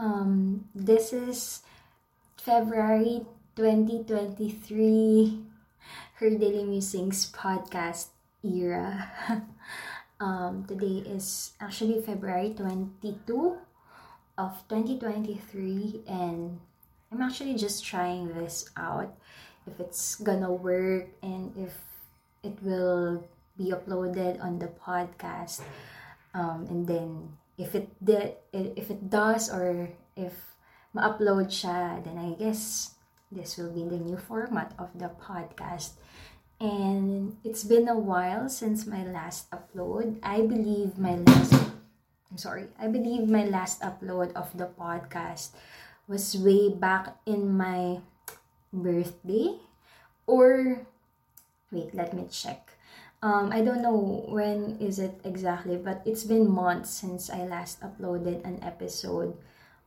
Um, this is February 2023, Her Daily Musings podcast era. um, today is actually February 22 of 2023, and I'm actually just trying this out if it's gonna work and if it will be uploaded on the podcast um, and then if it did if it does or if ma-upload siya then I guess this will be the new format of the podcast. And it's been a while since my last upload. I believe my last I'm sorry I believe my last upload of the podcast was way back in my birthday. Or wait let me check um, I don't know when is it exactly, but it's been months since I last uploaded an episode.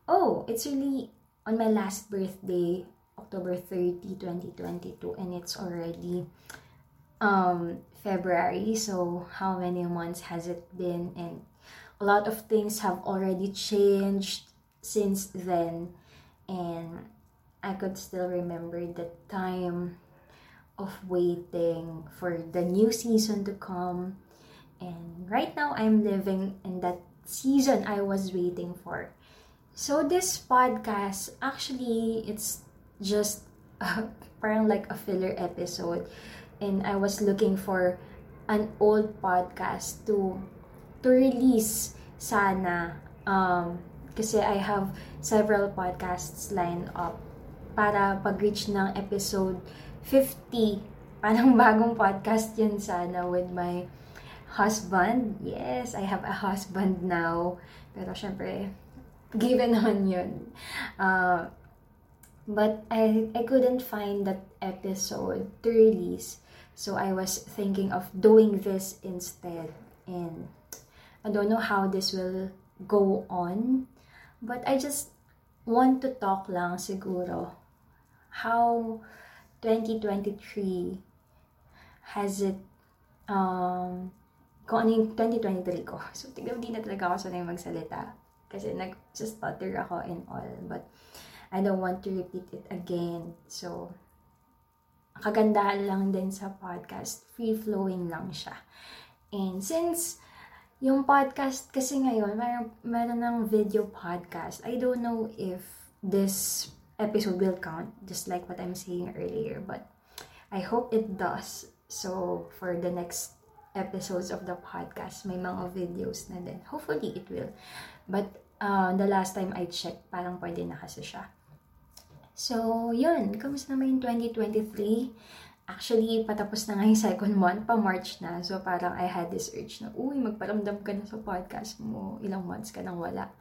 Oh, it's really on my last birthday, October 30, 2022, and it's already um, February. So, how many months has it been? And a lot of things have already changed since then. And I could still remember the time of waiting for the new season to come. And right now, I'm living in that season I was waiting for. So this podcast, actually, it's just uh, parang like a filler episode. And I was looking for an old podcast to to release sana um kasi I have several podcasts lined up para pag-reach ng episode 50. Parang bagong podcast yun sana with my husband. Yes, I have a husband now. Pero syempre, given naman yun. Uh, but I, I couldn't find that episode to release. So I was thinking of doing this instead. And I don't know how this will go on. But I just want to talk lang siguro how 2023 has it um kung ano yung 2023 ko. So, tignan di na talaga ako sanay magsalita. Kasi nag-just stutter ako and all. But, I don't want to repeat it again. So, kagandahan lang din sa podcast. Free-flowing lang siya. And since yung podcast kasi ngayon, meron, meron ng video podcast. I don't know if this episode will count, just like what I'm saying earlier. But I hope it does. So, for the next episodes of the podcast, may mga videos na din. Hopefully, it will. But, uh, the last time I checked, parang pwede na kasi siya. So, yun. Kamusta naman yung 2023? Actually, patapos na nga yung second month, pa March na. So, parang I had this urge na, uy, magparamdam ka na sa podcast mo. Ilang months ka nang wala.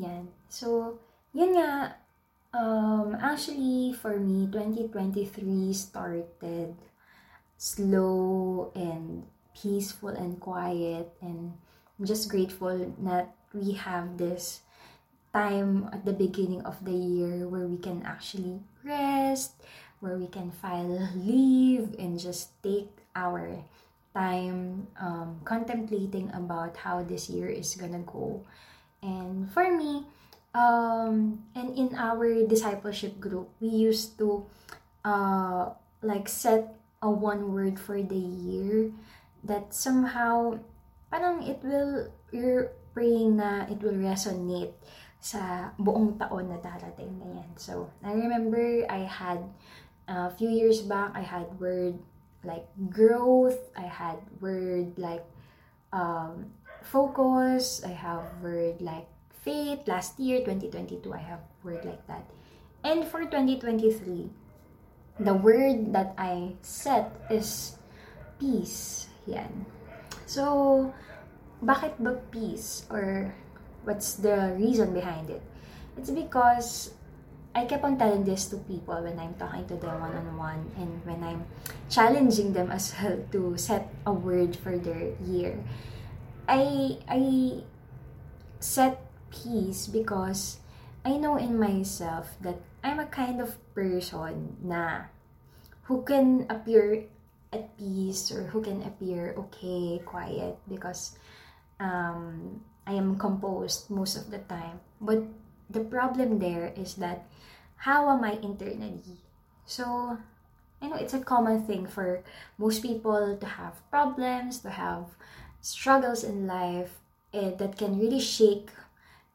Yan. So, yun nga, Um, actually, for me, 2023 started slow and peaceful and quiet and I'm just grateful that we have this time at the beginning of the year where we can actually rest, where we can file leave and just take our time um, contemplating about how this year is gonna go. And for me, um and in our discipleship group we used to uh like set a one word for the year that somehow parang it will you're praying na it will resonate sa buong taon na darating na. So, I remember I had a few years back, I had word like growth, I had word like um, focus, I have word like faith. Last year 2022 i have word like that. And for 2023 the word that i set is peace. Yan. So bakit ba peace? Or what's the reason behind it? It's because I kept on telling this to people when I'm talking to them one on one and when I'm challenging them as well to set a word for their year. I I set peace because I know in myself that I'm a kind of person na who can appear at peace or who can appear okay, quiet because um, I am composed most of the time. But the problem there is that how am I internally? So, I know it's a common thing for most people to have problems, to have struggles in life eh, that can really shake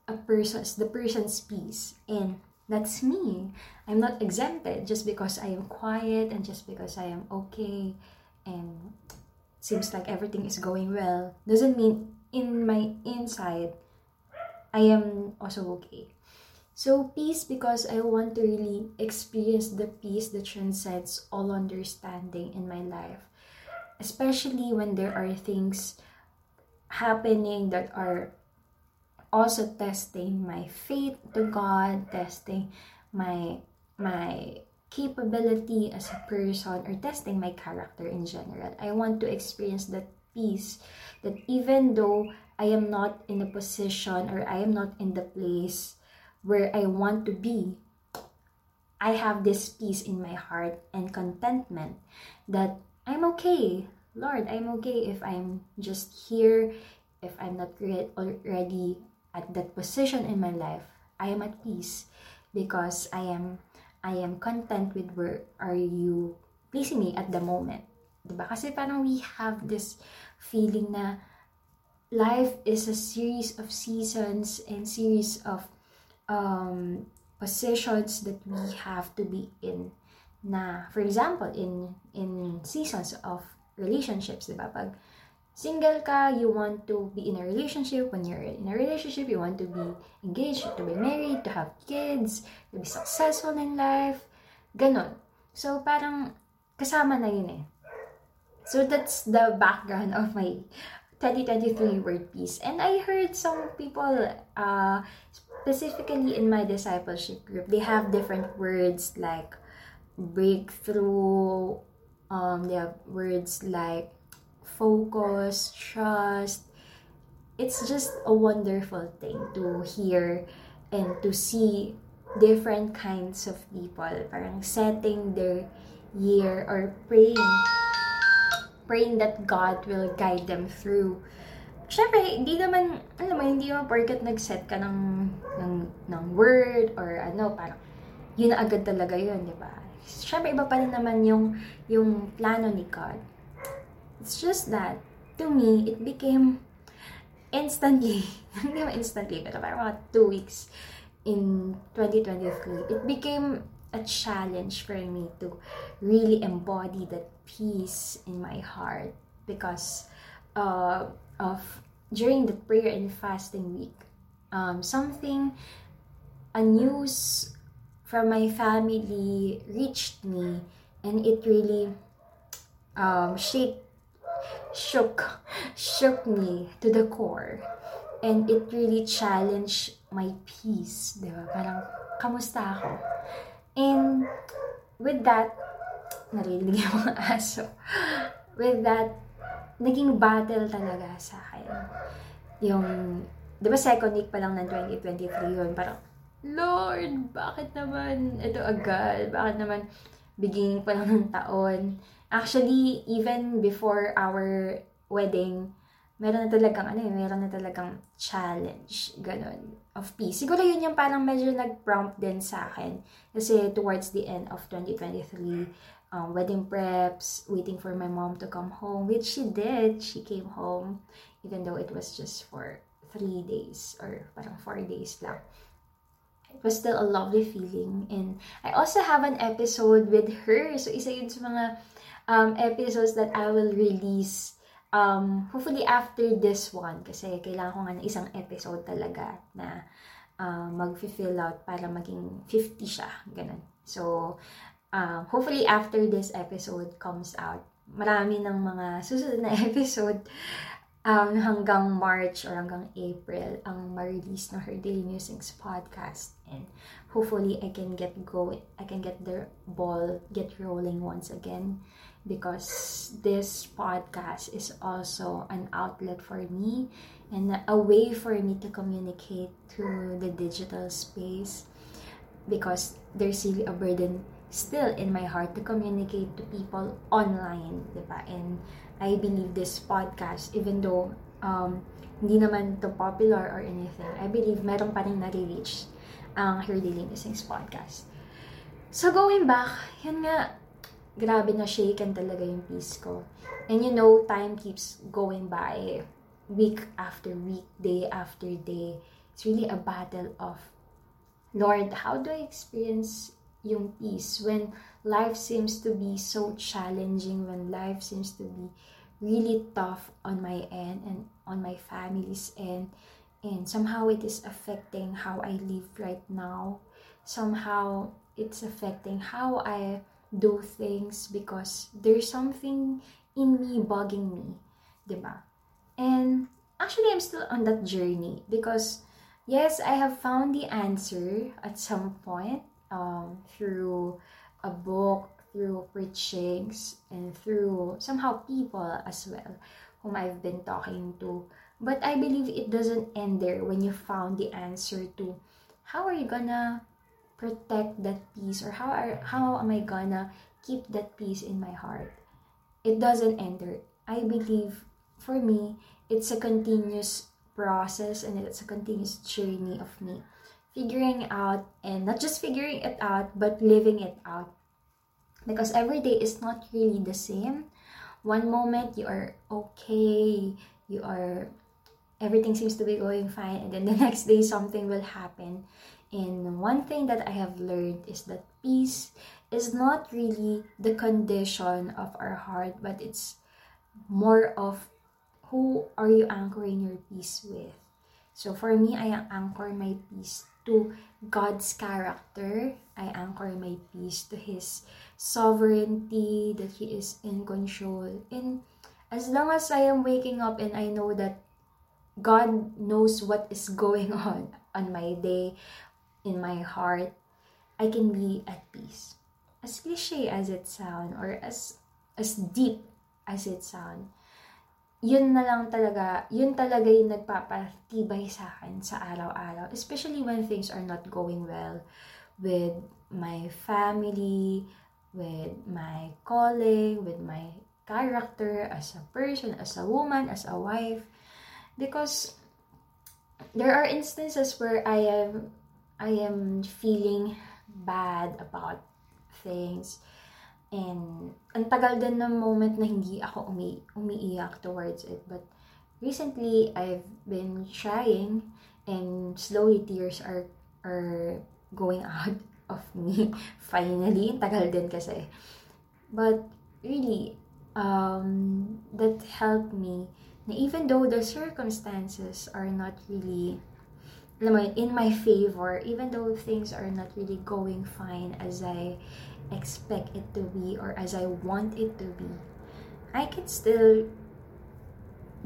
a person's the person's peace. And that's me. I'm not exempted just because i am quiet and just because i am okay and seems like everything is going well. Doesn't mean in my inside i am also okay. So peace because i want to really experience the peace that transcends all understanding in my life. Especially when there are things happening that are also testing my faith to God, testing my my capability as a person or testing my character in general. I want to experience that peace that even though I am not in a position or I am not in the place where I want to be, I have this peace in my heart and contentment that I'm okay. Lord, I'm okay if I'm just here, if I'm not great already at that position in my life, I am at peace because I am I am content with where are you placing me at the moment. Diba? Kasi parang we have this feeling na life is a series of seasons and series of um, positions that we have to be in na for example in in seasons of relationships diba pag single ka, you want to be in a relationship. When you're in a relationship, you want to be engaged, to be married, to have kids, to be successful in life. Ganon. So, parang kasama na yun eh. So, that's the background of my 2023 word peace. And I heard some people, uh, specifically in my discipleship group, they have different words like breakthrough, um, they have words like focus, trust. It's just a wonderful thing to hear and to see different kinds of people parang setting their year or praying praying that God will guide them through Siyempre, hindi naman, alam mo, hindi mo porket nag-set ka ng, ng, ng word or ano, parang, yun agad talaga yun, di ba? Siyempre, iba pa rin naman yung, yung plano ni God. It's just that, to me, it became instantly, hindi instantly, pero parang mga two weeks in 2023, it became a challenge for me to really embody that peace in my heart because uh, of during the prayer and fasting week um, something a news from my family reached me and it really um, shaped shook shook me to the core and it really challenged my peace, di ba? Parang, kamusta ako? And with that, narinig yung mga aso. With that, naging battle talaga sa akin. Yung, di ba second week pa lang ng 2023 yun, parang, Lord, bakit naman ito agad? Bakit naman beginning pa lang ng taon? Actually, even before our wedding, meron na talagang, ano yun, meron na talagang challenge, ganun, of peace. Siguro yun yung parang medyo nag-prompt din sa akin. Kasi towards the end of 2023, um, wedding preps, waiting for my mom to come home, which she did. She came home, even though it was just for three days or parang four days lang. It was still a lovely feeling. And I also have an episode with her. So, isa yun sa mga um, episodes that I will release um, hopefully after this one kasi kailangan ko nga ng isang episode talaga na uh, mag-fill out para maging 50 siya. Ganun. So, um, hopefully after this episode comes out, marami ng mga susunod na episode um, hanggang March or hanggang April ang ma-release ng Her Daily Musings podcast. And hopefully I can get go I can get the ball get rolling once again. Because this podcast is also an outlet for me and a way for me to communicate through the digital space. Because there's really a burden still in my heart to communicate to people online, diba? And I believe this podcast, even though um, hindi naman to popular or anything, I believe meron pa rin nare-reach ang Her Daily Musings podcast. So going back, yun nga, grabe na shaken talaga yung peace ko. And you know, time keeps going by week after week, day after day. It's really a battle of, Lord, how do I experience yung peace. When life seems to be so challenging, when life seems to be really tough on my end and on my family's end and somehow it is affecting how I live right now. Somehow it's affecting how I do things because there's something in me bugging me diba and actually I'm still on that journey because yes I have found the answer at some point um, through a book through preachings and through somehow people as well whom I've been talking to. But I believe it doesn't end there when you found the answer to how are you gonna protect that peace or how are how am I gonna keep that peace in my heart. It doesn't end there. I believe for me it's a continuous process and it's a continuous journey of me figuring out and not just figuring it out but living it out. Because every day is not really the same. One moment you are okay you are everything seems to be going fine and then the next day something will happen. And one thing that i have learned is that peace is not really the condition of our heart but it's more of who are you anchoring your peace with so for me i anchor my peace to God's character. I anchor my peace to His sovereignty, that He is in control. And as long as I am waking up and I know that God knows what is going on on my day, in my heart, I can be at peace. As cliche as it sounds, or as as deep as it sounds, yun na lang talaga, yun talaga yung nagpapatibay sa akin sa araw-araw. Especially when things are not going well with my family, with my calling, with my character as a person, as a woman, as a wife. Because there are instances where I am I am feeling bad about things And ang tagal din ng moment na hindi ako umi umiiyak towards it. But recently, I've been trying and slowly tears are are going out of me. Finally, tagal din kasi. But really, um, that helped me na even though the circumstances are not really in my favor, even though things are not really going fine as I expect it to be or as I want it to be, I can still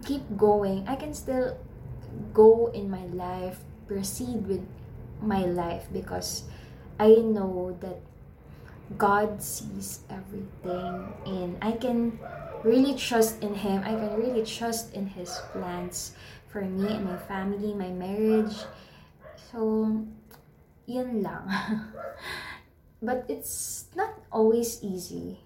keep going. I can still go in my life, proceed with my life because I know that God sees everything and I can really trust in Him. I can really trust in His plans for me and my family, my marriage. So, yun lang. but it's not always easy.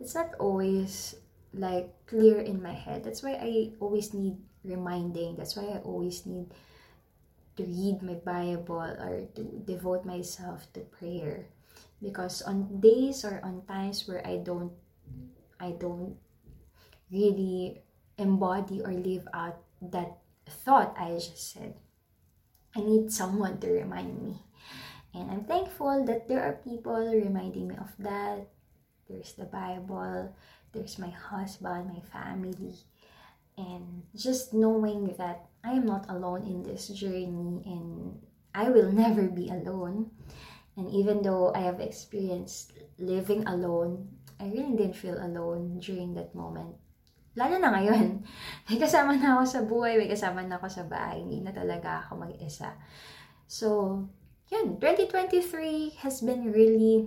It's not always like clear in my head. That's why I always need reminding. That's why I always need to read my Bible or to devote myself to prayer. Because on days or on times where I don't I don't really embody or live out that thought I just said, I need someone to remind me. And I'm thankful that there are people reminding me of that. There's the Bible, there's my husband, my family, and just knowing that I am not alone in this journey and I will never be alone. And even though I have experienced living alone, I really didn't feel alone during that moment. Lalo na ngayon, may kasama na ako sa buhay, may kasama na ako sa bahay, hindi na talaga ako mag-isa. So, yun, 2023 has been really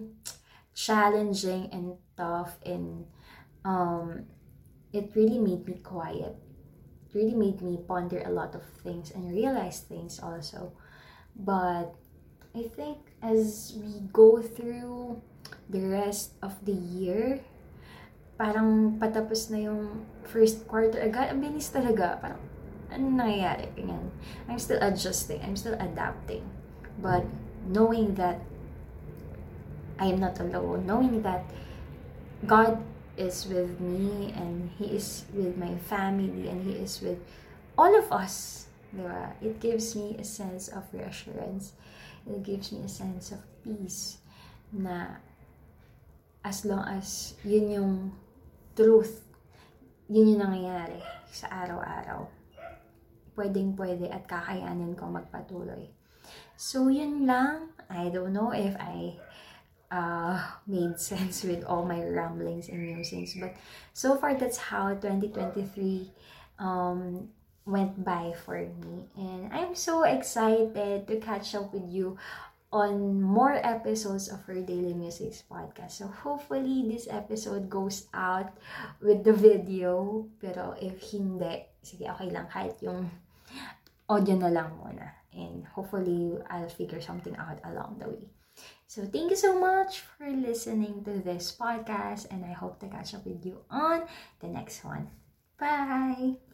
challenging and tough and um, it really made me quiet. It really made me ponder a lot of things and realize things also. But I think as we go through the rest of the year, parang patapos na yung first quarter agad. Ang bilis talaga. Parang, ano nangyayari? Ganyan. I'm still adjusting. I'm still adapting. But knowing that I am not alone, knowing that God is with me and He is with my family and He is with all of us. Diba? It gives me a sense of reassurance. It gives me a sense of peace na as long as yun yung truth, yun yung nangyayari sa araw-araw, pwedeng pwede at kakayanin ko magpatuloy. So, yun lang. I don't know if I uh, made sense with all my ramblings and musings. But so far, that's how 2023 um, went by for me. And I'm so excited to catch up with you on more episodes of her Daily Musings podcast. So hopefully this episode goes out with the video. Pero if hindi, sige okay lang kahit yung audio na lang muna. And hopefully I'll figure something out along the way. So thank you so much for listening to this podcast and I hope to catch up with you on the next one. Bye!